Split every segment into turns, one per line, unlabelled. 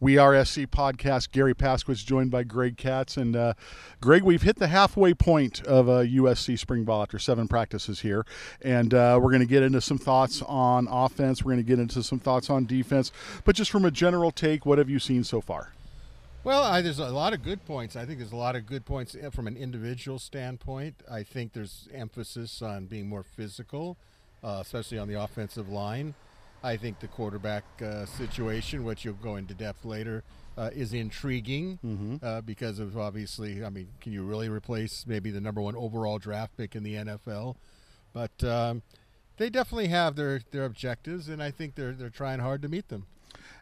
We Are SC podcast. Garry Paskwietz joined by Greg Katz. And uh, Greg, we've hit the halfway point of uh, USC spring ball after seven practices here. And uh, we're going to get into some thoughts on offense. We're going to get into some thoughts on defense. But just from a general take, what have you seen so far?
Well, I, there's a lot of good points. I think there's a lot of good points eh, from an individual standpoint. I think there's emphasis on being more physical, uh, especially on the offensive line. I think the quarterback uh, situation, which you'll go into depth later, uh, is intriguing
Mm-hmm.
uh, because of obviously. I mean, can you really replace maybe the number one overall draft pick in the NFL? But um, they definitely have their their objectives, and I think they're they're trying hard to meet them.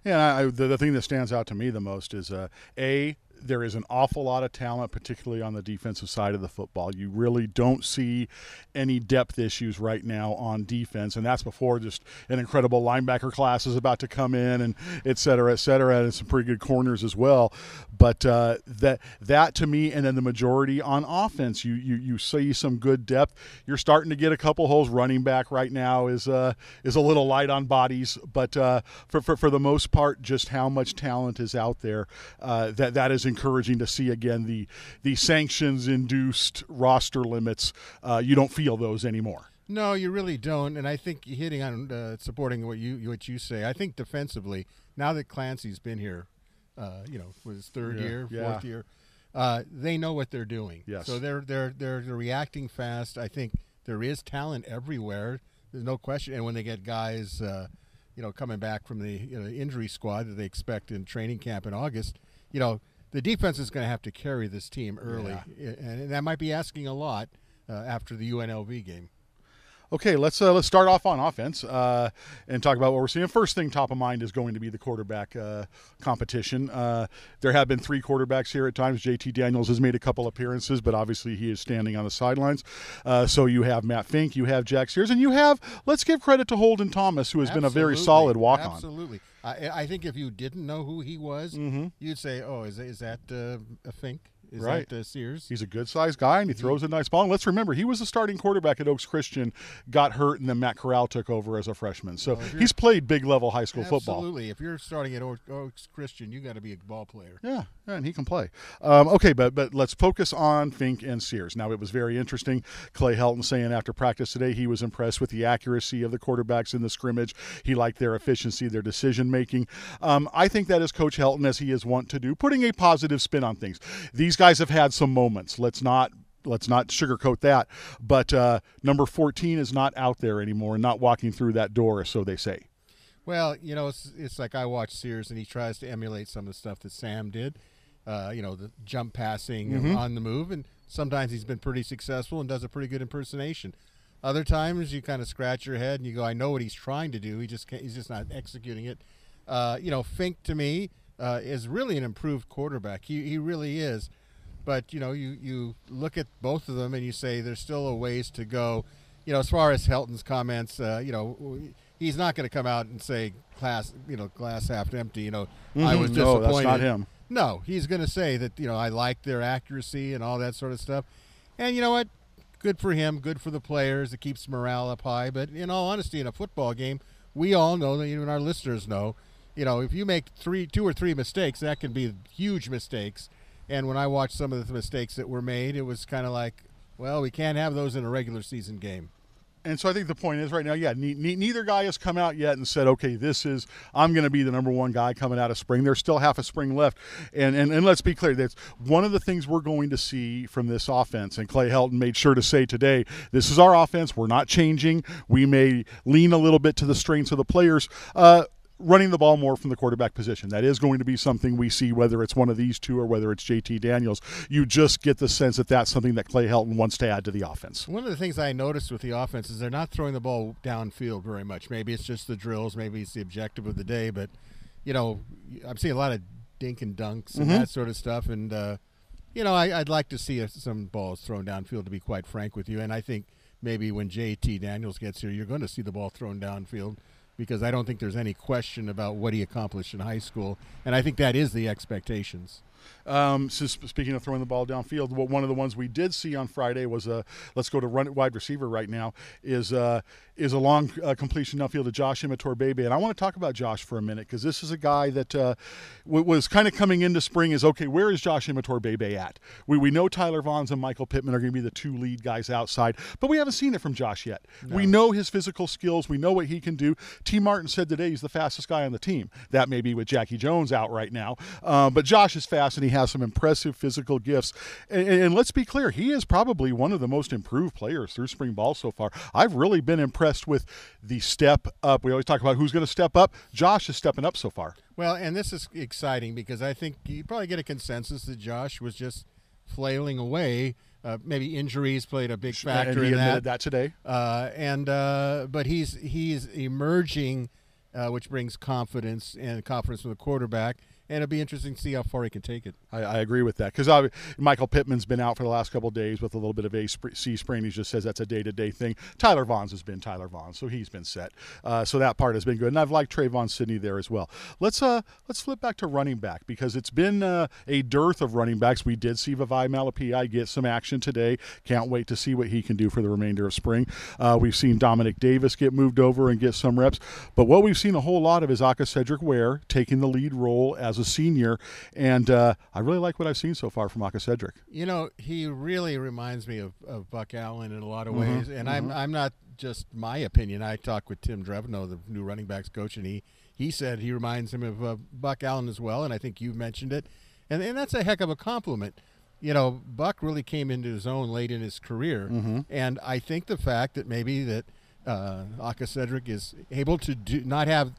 Yeah, I, the, the thing that stands out to me the most is uh, a there is an awful lot of talent, particularly on the defensive side of the football. You really don't see any depth issues right now on defense, and that's before just an incredible linebacker class is about to come in, and et cetera, et cetera, and some pretty good corners as well. But uh, that that to me, and then the majority on offense, you you you see some good depth. You're starting to get a couple holes. Running back right now is uh, is a little light on bodies, but uh, for, for for the most part, just how much talent is out there. Uh, that that is encouraging to see again. The the sanctions induced roster limits. Uh, you don't feel those anymore.
No, you really don't, and I think hitting on uh, supporting what you what you say. I think defensively, now that Clancy's been here, uh, you know, for his third
Yeah,
year,
yeah.
fourth year, uh, they know what they're doing.
Yes.
So they're they're they're they're reacting fast. I think there is talent everywhere. There's no question. And when they get guys, uh, you know, coming back from the you know, injury squad that they expect in training camp in August, you know, the defense is going to have to carry this team early, and that might be asking a lot uh, after the UNLV game.
Okay, let's uh, let's start off on offense uh, and talk about what we're seeing. First thing top of mind is going to be the quarterback uh, competition. Uh, there have been three quarterbacks here at times. JT Daniels has made a couple appearances, but obviously he is standing on the sidelines. Uh, so you have Matt Fink, you have Jack Sears, and you have let's give credit to Holden Thomas, who has been a very solid walk on.
Absolutely. I, I think if you didn't know who he was, you'd say, "Oh, is is that uh, a Fink? Is
Mm-hmm. Right.
that uh, Sears?"
He's a good sized guy and he throws a nice ball. And let's remember, he was the starting quarterback at Oaks Christian, got hurt, and then Matt Corral took over as a freshman. So
you're-
he's played big level high school football.
Absolutely. If you're starting at Oaks Christian, you got to be a ball player.
Yeah, yeah, and he can play. Um, okay, but but let's focus on Fink and Sears. Now it was very interesting. Clay Helton saying after practice today he was impressed with the accuracy of the quarterbacks in the scrimmage. He liked their efficiency, their decision making. Um, I think that is Coach Helton as he is wont to do, putting a positive spin on things. These guys have had some moments. Let's not let's not sugarcoat that. But uh, number 14 is not out there anymore and not walking through that door, so they say.
Well, you know, it's, it's like I watch Sears and he tries to emulate some of the stuff that Sam did. Uh, you know, the jump passing
Mm-hmm.
on the move, and sometimes he's been pretty successful and does a pretty good impersonation. Other times you kind of scratch your head and you go, "I know what he's trying to do. He just can't, he's just not executing it." Uh, you know, Fink to me uh, is really an improved quarterback. He he really is. But you know, you you look at both of them and you say there's still a ways to go. You know, as far as Helton's comments, uh, you know, he's not going to come out and say glass, you know, glass half empty. You know, I was
Mhm. No, that's not him.
No, he's going to say that you know I like their accuracy and all that sort of stuff. And you know what? Good for him. Good for the players. It keeps morale up high. But in all honesty, in a football game, we all know that even our listeners know. You know, if you make three, two or three mistakes, that can be huge mistakes. And when I watched some of the mistakes that were made, it was kind of like, well, we can't have those in a regular season game.
And so I think the point is right now, yeah, ne- ne- neither guy has come out yet and said, okay, this is, I'm going to be the number one guy coming out of spring. There's still half a spring left. And, and, and let's be clear, that's one of the things we're going to see from this offense. And Clay Helton made sure to say today, this is our offense. We're not changing. We may lean a little bit to the strengths of the players. Uh, running the ball more from the quarterback position. That is going to be something we see, whether it's one of these two or whether it's JT Daniels. You just get the sense that that's something that Clay Helton wants to add to the offense.
One of the things I noticed with the offense is they're not throwing the ball downfield very much. Maybe it's just the drills, maybe it's the objective of the day, but you know, I'm seeing a lot of dink and dunks and that sort of stuff, and uh, you know, I, I'd like to see some balls thrown downfield. To be quite frank with you, and I think maybe when JT Daniels gets here, you're going to see the ball thrown downfield because I don't think there's any question about what he accomplished in high school, and I think that is the expectations.
Um, since speaking of throwing the ball downfield, well, one of the ones we did see on Friday was a let's go to run wide receiver right now is uh, is a long uh, completion downfield to Josh Imatorbhebhe, and I want to talk about Josh for a minute because this is a guy that uh, w- was kind of coming into spring. Is okay, where is Josh Imatorbhebhe at? We we know Tyler Vaughns and Michael Pittman are going to be the two lead guys outside, but we haven't seen it from Josh yet. No. We know his physical skills. We know what he can do. Tee Martin said today he's the fastest guy on the team. That may be with Jackie Jones out right now, uh, but Josh is fast and he has some impressive physical gifts. And, and, let's be clear, he is probably one of the most improved players through spring ball so far. I've really been impressed with the step up. We always talk about who's going to step up. Josh is stepping up so far.
Well, and this is exciting because I think you probably get a consensus that Josh was just flailing away. Uh, maybe injuries played a big factor
and he
in
admitted
that.
that today.
Uh, and uh, but he's he's emerging, uh, which brings confidence and confidence from the quarterback and it'll be interesting to see how far he can take it.
I, I agree with that because Michael Pittman's been out for the last couple days with a little bit of a C sprain. He just says that's a day to day thing. Tyler Vaughns has been Tyler Vaughn, so he's been set. Uh, so that part has been good, and I've liked Trevon Sidney there as well. Let's uh let's flip back to running back because it's been uh, a dearth of running backs. We did see Vavae Malepeai get some action today. Can't wait to see what he can do for the remainder of spring. Uh, we've seen Dominic Davis get moved over and get some reps, but what we've seen a whole lot of is Aca'Cedric Ware taking the lead role as a a senior, and uh, I really like what I've seen so far from Aca'Cedric.
You know, he really reminds me of, of Buck Allen in a lot of mm-hmm. ways, and mm-hmm. I'm I'm not just my opinion. I talked with Tim Drevno, the new running backs coach, and he he said he reminds him of uh, Buck Allen as well, and I think you mentioned it, and and that's a heck of a compliment. You know, Buck really came into his own late in his career, mm-hmm. and I think the fact that maybe that uh, Aca'Cedric is able to do not have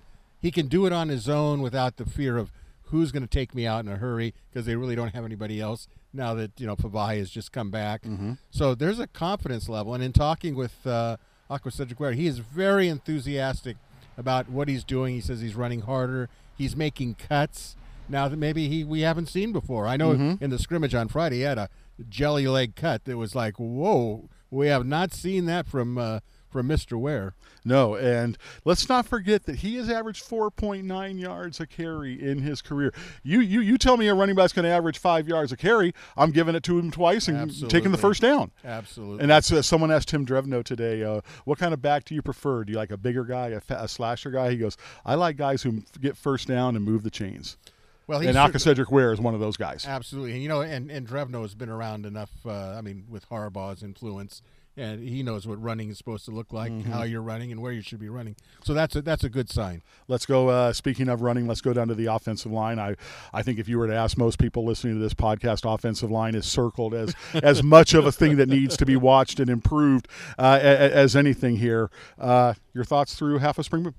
he can do it on his own without the fear of who's going to take me out in a hurry because they really don't have anybody else now that you know Vavae has just come back. Mm-hmm. So there's a confidence level, and in talking with uh, Aca'Cedric Ware, he is very enthusiastic about what he's doing. He says he's running harder, he's making cuts now that maybe he we haven't seen before. I know mm-hmm. in the scrimmage on Friday he had a jelly leg cut that was like, whoa, we have not seen that from. Uh, from Mr. Ware.
No, and let's not forget that he has averaged 4.9 yards a carry in his career. You you you tell me a running back's going to average five yards a carry, I'm giving it to him twice and Absolutely. taking the first down.
Absolutely.
And that's uh, someone asked Tim Drevno today, uh, what kind of back do you prefer? Do you like a bigger guy, a, fa- a slasher guy? He goes, I like guys who get first down and move the chains. Well, and Aca'Cedric Ware is one of those guys.
Absolutely, and you know, and and Drevno has been around enough. Uh, I mean, with Harbaugh's influence, and he knows what running is supposed to look like, mm-hmm. how you're running, and where you should be running. So that's a that's a good sign.
Let's go. Uh, speaking of running, let's go down to the offensive line. I I think if you were to ask most people listening to this podcast, offensive line is circled as as much of a thing that needs to be watched and improved uh, as, anything here. Uh, your thoughts through half a spring?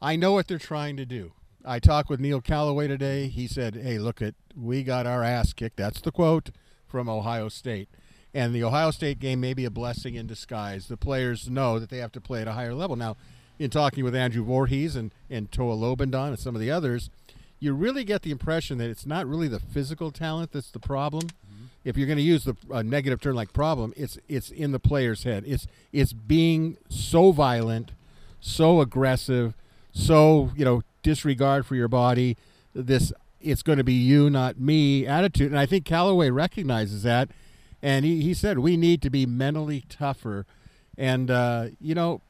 I know what they're trying to do. I talked with Neil Callaway today. He said, "Hey, look at we got our ass kicked." That's the quote from Ohio State and the Ohio State game may be a blessing in disguise. The players know that they have to play at a higher level. Now, in talking with Andrew Voorhees and, and Toa Lobendahn and some of the others, you really get the impression that it's not really the physical talent that's the problem. Mm-hmm. If you're going to use the negative term like problem, it's it's in the player's head. It's it's being so violent, so aggressive, so you know disregard for your body. This it's going to be you, not me attitude, and I think Callaway recognizes that and he, he said we need to be mentally tougher. And uh, you know,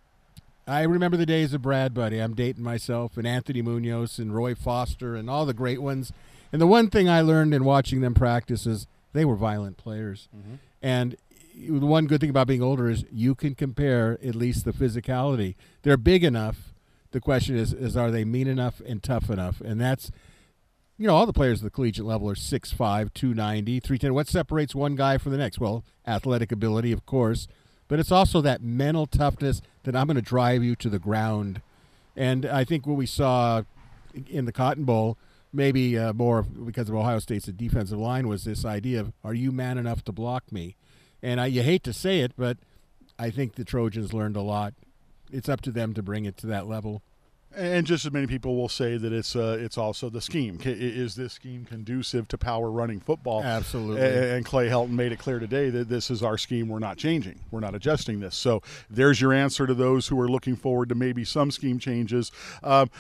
I remember the days of Brad Budde. I'm dating myself, and Anthony Munoz and Roy Foster and all the great ones. And the one thing I learned in watching them practice is they were violent players. Mm-hmm. And the one good thing about being older is you can compare at least the physicality. They're big enough. The question is, is are they mean enough and tough enough? And that's you know, all the players at the collegiate level are 6'5", 290, 310. What separates one guy from the next? Well, athletic ability, of course, but it's also that mental toughness that I'm going to drive you to the ground. And I think what we saw in the Cotton Bowl, maybe uh, more because of Ohio State's defensive line, was this idea of, are you man enough to block me? And I, you hate to say it, but I think the Trojans learned a lot. It's up to them to bring it to that level.
And just as many people will say that it's uh, it's also the scheme. Is this scheme conducive to power running football?
Absolutely.
And Clay Helton made it clear today that this is our scheme. We're not changing. We're not adjusting this. So there's your answer to those who are looking forward to maybe some scheme changes. Um,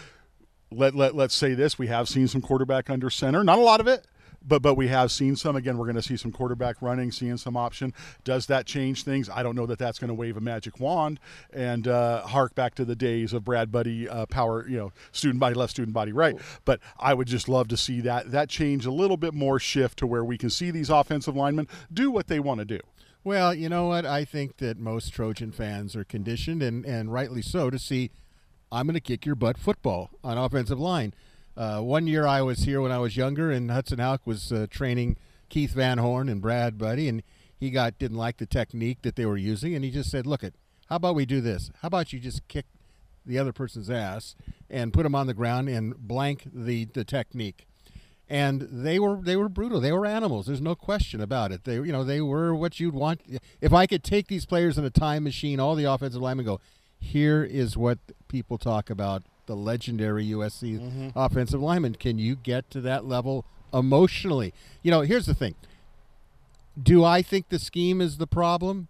let, let, let's say this we have seen some quarterback under center not a lot of it but but we have seen some. Again, we're going to see some quarterback running, seeing some option. Does that change things? I don't know that that's going to wave a magic wand and uh, hark back to the days of Brad Budde uh, power, you know, student body left, student body right. But I would just love to see that that change a little bit more shift to where we can see these offensive linemen do what they want to do.
Well, you know what? I think that most Trojan fans are conditioned, and, and rightly so, to see I'm going to kick your butt football on offensive line. Uh, one year I was here when I was younger, and Hudson Houck was uh, training Keith Van Horne and Brad Budde, and he got didn't like the technique that they were using, and he just said, "Look, it, how about we do this? How about you just kick the other person's ass and put him on the ground and blank the the technique." And they were they were brutal. They were animals. There's no question about it. They you know they were what you'd want. If I could take these players in a time machine, all the offensive linemen go, here is what people talk about the legendary USC mm-hmm. offensive lineman. Can you get to that level emotionally? You know, here's the thing. Do I think the scheme is the problem?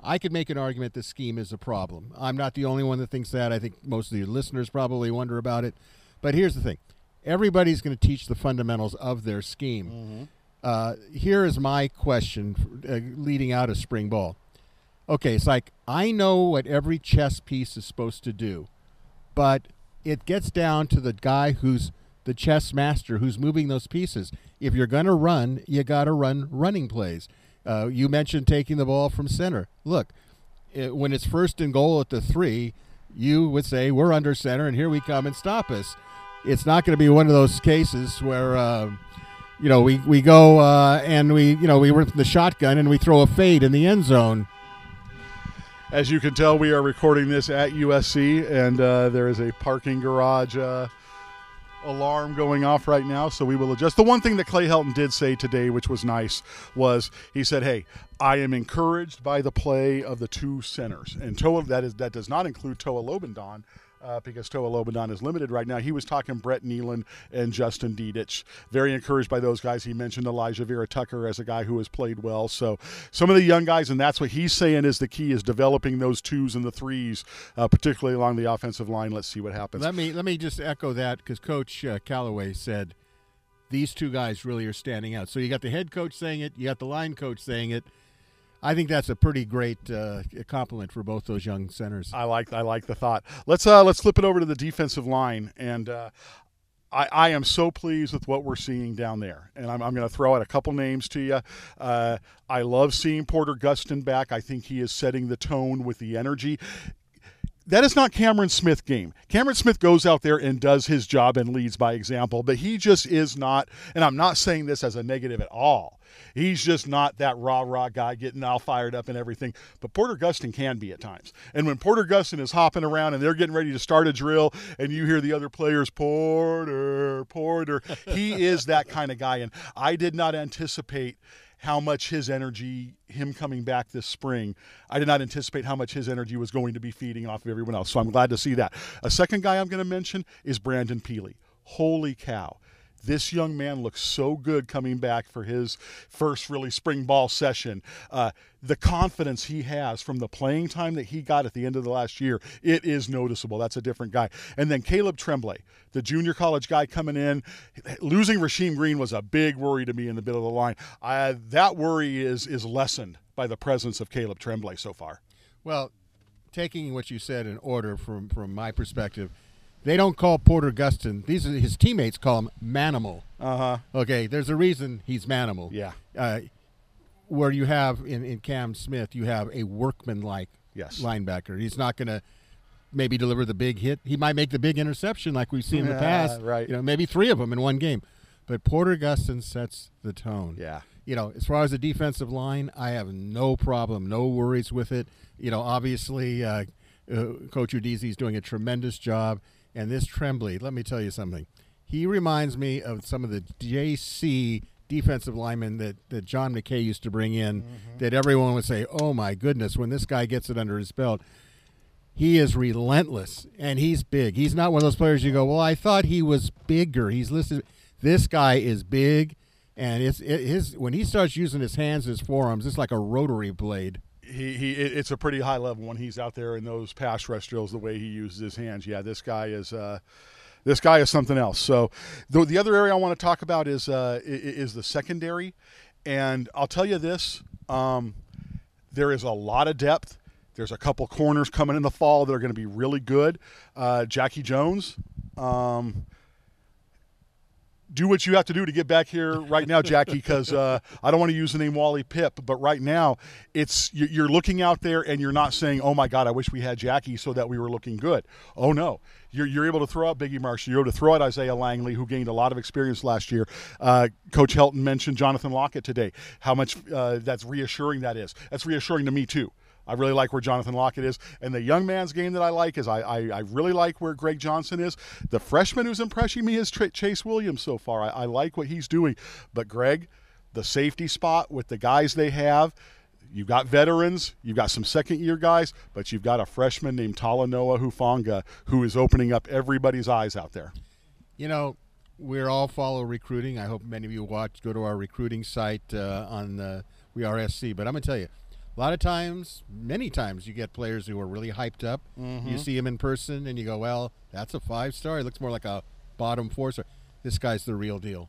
I could make an argument the scheme is a problem. I'm not the only one that thinks that. I think most of the listeners probably wonder about it. But here's the thing everybody's going to teach the fundamentals of their scheme. Mm-hmm. Uh, here is my question uh, leading out of spring ball. Okay, it's like I know what every chess piece is supposed to do, but it gets down to the guy who's the chess master who's moving those pieces. If you're going to run, you got to run running plays. Uh, you mentioned taking the ball from center. Look, it, when it's first and goal at the three, you would say, We're under center, and here we come and stop us. It's not going to be one of those cases where. Uh, you know, we, we go uh, and we, you know, we rip the shotgun and we throw a fade in the end zone.
As you can tell, we are recording this at USC, and uh, there is a parking garage uh, alarm going off right now, so we will adjust. The one thing that Clay Helton did say today, which was nice, was he said, "Hey, I am encouraged by the play of the two centers, and Toa that is that does not include Toa Lobendahn." Uh, because Toa Lobendahn is limited right now. He was talking Brett Neilon and Justin Dedich. Very encouraged by those guys. He mentioned Elijah Vera-Tucker as a guy who has played well. So some of the young guys, and that's what he's saying is the key is developing those twos and the threes, uh, particularly along the offensive line. Let's see what happens.
Let me let me just echo that because Coach uh, Callaway said these two guys really are standing out. So you got the head coach saying it, you got the line coach saying it. I think that's a pretty great uh, compliment for both those young centers.
I like I like the thought. Let's uh, let's flip it over to the defensive line, and uh, I, I am so pleased with what we're seeing down there. And I'm, I'm going to throw out a couple names to you. Uh, I love seeing Porter Gustin back. I think he is setting the tone with the energy that is not Cameron Smith game. Cameron Smith goes out there and does his job and leads by example, but he just is not, and I'm not saying this as a negative at all. He's just not that rah rah guy getting all fired up and everything. But Porter Gustin can be at times. And when Porter Gustin is hopping around and they're getting ready to start a drill and you hear the other players, Porter, Porter, he is that kind of guy. And I did not anticipate how much his energy, him coming back this spring, I did not anticipate how much his energy was going to be feeding off of everyone else. So I'm glad to see that. A second guy I'm going to mention is Brandon Pili. Holy cow. This young man looks so good coming back for his first really spring ball session. Uh, the confidence he has from the playing time that he got at the end of the last year, it is noticeable. That's a different guy. And then Caleb Tremblay, the junior college guy coming in, losing Rasheem Green was a big worry to me in the middle of the line. I, that worry is is lessened by the presence of Caleb Tremblay so far.
Well, taking what you said in order from from my perspective – they don't call Porter Gustin. These are his teammates call him Manimal.
Uh huh.
Okay, there's a reason he's Manimal.
Yeah.
Uh, where you have in, in Cam Smith, you have a workman-like
yes.
linebacker. He's not going to maybe deliver the big hit. He might make the big interception like we've seen in the past.
Right.
You know, maybe three of them in one game. But Porter Gustin sets the tone.
Yeah.
You know, as far as the defensive line, I have no problem, no worries with it. You know, obviously, uh, uh, Coach Udeze is doing a tremendous job. And this Tremblay, let me tell you something. He reminds me of some of the JC defensive linemen that, that John McKay used to bring in mm-hmm. that everyone would say, oh my goodness, when this guy gets it under his belt. He is relentless and he's big. He's not one of those players you go, well, I thought he was bigger. He's listed. This guy is big, and it's it, his when he starts using his hands, his forearms, it's like a rotary blade
he, he it's a pretty high level when he's out there in those pass rush drills the way he uses his hands. Yeah, this guy is uh, this guy is something else. So the, the other area I want to talk about is uh, is the secondary, and I'll tell you this: um, there is a lot of depth. There's a couple corners coming in the fall that are going to be really good. Uh, Jackie Jones. Um, do what you have to do to get back here right now, Jackie, because uh, I don't want to use the name Wally Pipp, but right now it's you're looking out there and you're not saying, "Oh my God, I wish we had Jackie so that we were looking good." Oh no, you're, you're able to throw out Biggie Marshall, you're able to throw out Isaiah Langley, who gained a lot of experience last year. Uh, Coach Helton mentioned Jonathan Lockett today. How much uh, that's reassuring that is. That's reassuring to me too. I really like where Jonathan Lockett is. And the young man's game that I like is I, I, I really like where Greg Johnson is. The freshman who's impressing me is Chase Williams so far. I, I like what he's doing. But Greg, the safety spot with the guys they have, You've got veterans, you've got some second year guys, but you've got a freshman named Talanoa Hufanga who is opening up everybody's eyes out there.
You know, we're all follow recruiting. I hope many of you watch, go to our recruiting site uh, on the We Are SC. But I'm going to tell you, a lot of times, many times, you get players who are really hyped up. Mm-hmm. You see him in person, and you go, "Well, that's a five star. It looks more like a bottom four star." This guy's the real deal.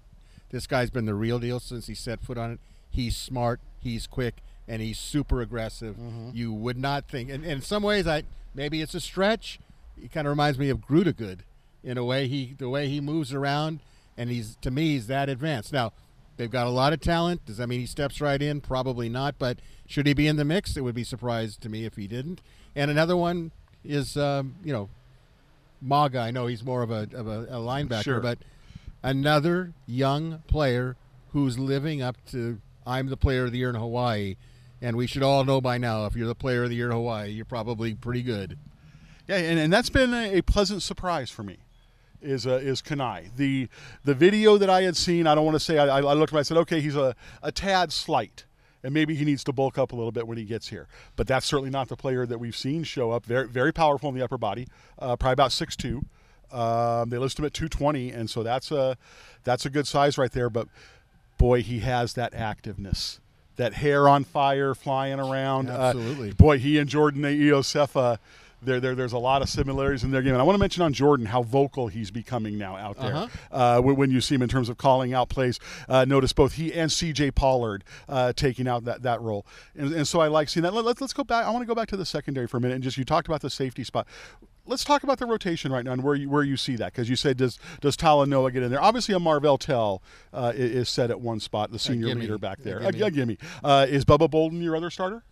This guy's been the real deal since he set foot on it. He's smart. He's quick, and he's super aggressive. Mm-hmm. You would not think, and, and, in some ways, I maybe it's a stretch. He kind of reminds me of Good in a way. He the way he moves around, and he's to me he's that advanced. Now They've got a lot of talent. Does that mean he steps right in? Probably not. But should he be in the mix? It would be surprised to me if he didn't. And another one is, um, you know, Mauga. I know he's more of a, of a, a linebacker,
sure.
but another young player who's living up to I'm the player of the year in Hawaii. And we should all know by now if you're the player of the year in Hawaii, you're probably pretty good.
Yeah, and, and that's been a, a pleasant surprise for me is uh, is Kanai. The the video that I had seen, I don't want to say I, I looked at him, I said, okay, he's a, a tad slight. And maybe he needs to bulk up a little bit when he gets here. But that's certainly not the player that we've seen show up. Very very powerful in the upper body, uh, probably about six two. Um, they list him at 220, and so that's a that's a good size right there. But boy, he has that activeness, that hair on fire, flying around.
Uh, Absolutely.
Uh, boy, he and Jordan Iosefa there, there, there's a lot of similarities in their game. And I want to mention on Jordan how vocal he's becoming now out there. Uh-huh. Uh, when you see him in terms of calling out plays, uh, notice both he and C.J. Pollard uh, taking out that, that role. And, and, so I like seeing that. Let, us let's go back. I want to go back to the secondary for a minute and just you talked about the safety spot. Let's talk about the rotation right now and where you where you see that because you said does does Talanoa get in there? Obviously, a Marvell Tell uh, is, is, set at one spot, the senior leader back there. A gimme. gimme. Uh, is Bubba Bolden your other starter?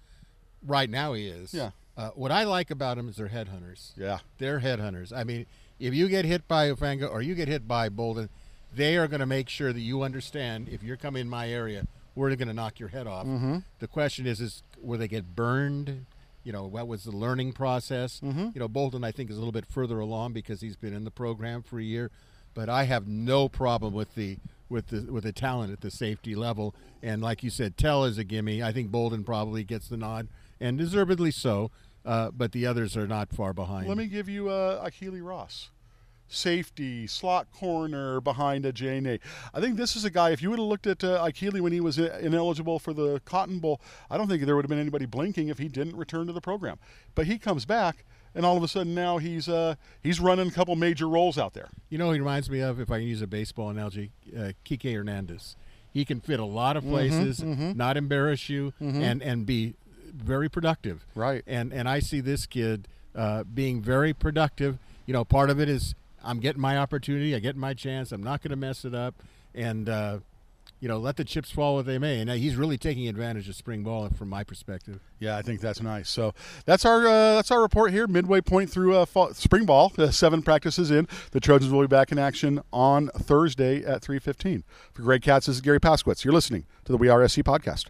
Right now, he is.
Yeah.
Uh, what I like about them is they're headhunters.
Yeah,
they're headhunters. I mean, if you get hit by Hufanga or you get hit by Bolden, they are going to make sure that you understand if you're coming in my area, we're going to knock your head off.
Mm-hmm.
The question is, is will they get burned? You know, what was the learning process?
Mm-hmm.
You know, Bolden I think is a little bit further along because he's been in the program for a year, but I have no problem with the with the with the talent at the safety level. And like you said, Tell is a gimme. I think Bolden probably gets the nod, and deservedly so uh, but the others are not far behind.
Let me give you uh, Ykili Ross. Safety, slot corner behind a J. I think this is a guy, if you would have looked at uh, Ykili when he was ineligible for the Cotton Bowl, I don't think there would have been anybody blinking if he didn't return to the program. But he comes back, and all of a sudden now he's uh, he's running a couple major roles out there.
You know, he reminds me of, if I can use a baseball analogy, uh, Kike Hernandez. He can fit a lot of mm-hmm, places,
mm-hmm, mm-hmm.
not embarrass you,
mm-hmm.
and, and be very productive.
Right.
And and I see this kid uh, being very productive. You know, part of it is I'm getting my opportunity, I get my chance. I'm not going to mess it up, and uh, you know, let the chips fall where they may. And he's really taking advantage of spring ball from my perspective.
Yeah, I think that's nice. So that's our uh, that's our report here. Midway point through uh, fall, spring ball, uh, seven practices in. The Trojans will be back in action on Thursday at 3:15. For Greg Katz, this is Garry Paskwietz. You're listening to the We Are SC podcast.